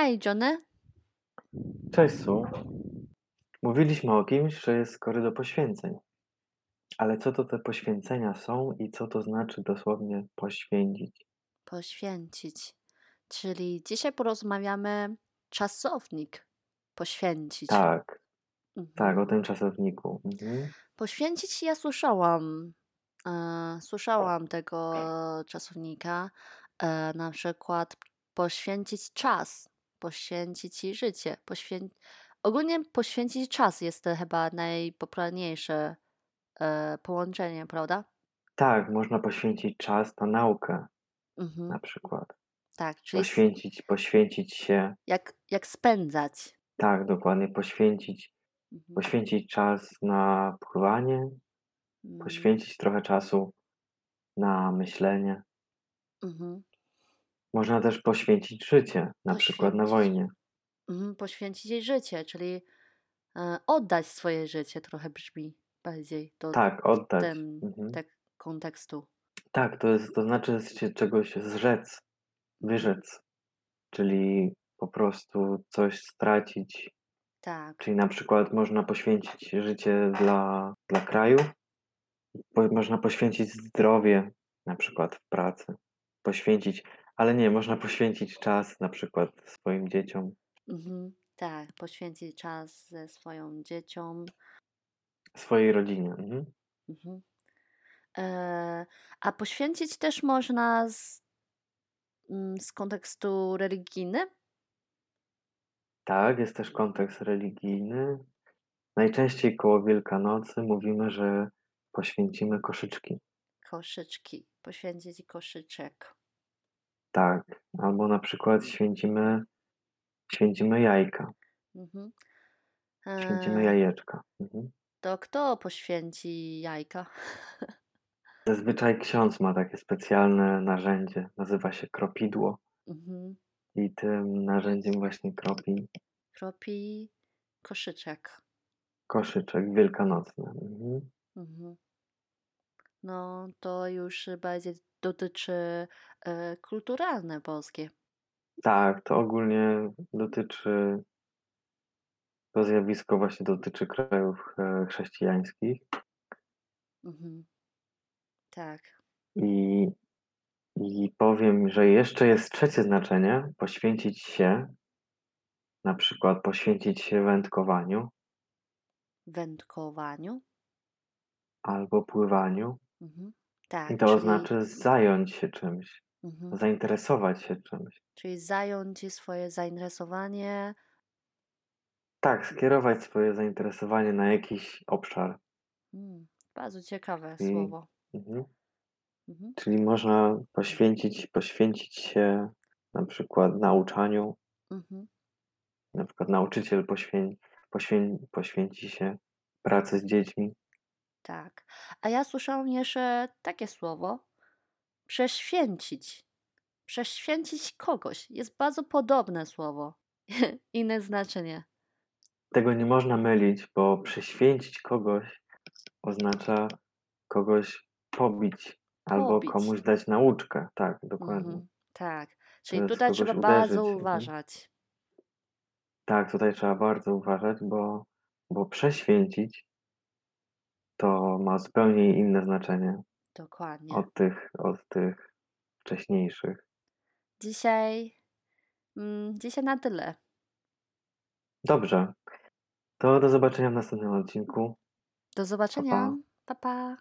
Hi, Johnny. Cześć, Su. Mówiliśmy o kimś, że jest skory do poświęceń. Ale co to te poświęcenia są i co to znaczy dosłownie poświęcić? Poświęcić. Czyli dzisiaj porozmawiamy czasownik poświęcić. Tak, tak, Mhm. o tym czasowniku. Mhm. Poświęcić ja słyszałam. E, słyszałam tego czasownika. E, na przykład poświęcić czas, poświęcić życie. Poświę... Ogólnie poświęcić czas jest to chyba najpopularniejsze e, połączenie, prawda? Tak, można poświęcić czas na naukę Mhm. na przykład. Tak, czyli Poświęcić, poświęcić się, jak, jak spędzać. tak, dokładnie, poświęcić, Mhm. poświęcić czas na pływanie, Mm, poświęcić trochę czasu na myślenie. mhm. Można też poświęcić życie, na przykład na Poświęcić. wojnie. Mhm, poświęcić jej życie, czyli e, oddać swoje życie, trochę brzmi bardziej do Tak, oddać. ten, Mhm. tak, kontekstu. Tak, to jest, to znaczy się czegoś zrzec, Mhm. wyrzec, czyli po prostu coś stracić. Tak, Czyli na przykład można poświęcić życie dla, dla kraju, po, można poświęcić zdrowie, na przykład w pracy, poświęcić, ale nie, można poświęcić czas na przykład swoim dzieciom, mhm, tak, poświęcić czas ze swoją dziecią. swojej rodzinie. Mhm. Mhm. E, a poświęcić też można z, mm, z kontekstu religijny. Tak, jest też kontekst religijny. Najczęściej koło Wielkanocy mówimy, że poświęcimy koszyczki. Koszyczki, poświęcić koszyczek. Tak, albo na przykład święcimy, święcimy jajka, Mhm. święcimy E, jajeczka. Mhm. to kto poświęci jajka? Zazwyczaj ksiądz ma takie specjalne narzędzie, nazywa się kropidło Mhm. i tym narzędziem właśnie kropi Kropi koszyczek. koszyczek wielkanocny. Mhm. Mhm. No, to już bardziej dotyczy e, kulturalne polskie. Tak, to ogólnie dotyczy, to zjawisko właśnie dotyczy krajów e, chrześcijańskich Mhm. Tak. i, i powiem, że jeszcze jest trzecie znaczenie, poświęcić się, na przykład poświęcić się wędkowaniu Wędkowaniu. albo pływaniu. Mhm. I Tak, to czyli, znaczy zająć się czymś, mhm. zainteresować się czymś. czyli zająć swoje zainteresowanie. Tak, skierować swoje zainteresowanie na jakiś obszar. Mm, bardzo ciekawe I, słowo. mhm. Mhm. Czyli można poświęcić, poświęcić się na przykład nauczaniu, Mhm. na przykład nauczyciel poświę, poświę, poświęci się pracy z dziećmi. Tak. A ja słyszałam jeszcze takie słowo prześwięcić. Prześwięcić kogoś. Jest bardzo podobne słowo. Inne znaczenie. Tego nie można mylić, bo prześwięcić kogoś oznacza kogoś pobić albo Pobić. komuś dać nauczkę. Tak, dokładnie. Mhm. Tak. Czyli tutaj trzeba bardzo uderzyć. Mhm. uważać. Tak, tutaj trzeba bardzo uważać, bo, bo prześwięcić to ma zupełnie inne znaczenie Dokładnie. od tych, od tych wcześniejszych. Dzisiaj, mm, dzisiaj na tyle. Dobrze, to do zobaczenia w następnym odcinku. Do Pa, zobaczenia. pa. Pa, pa.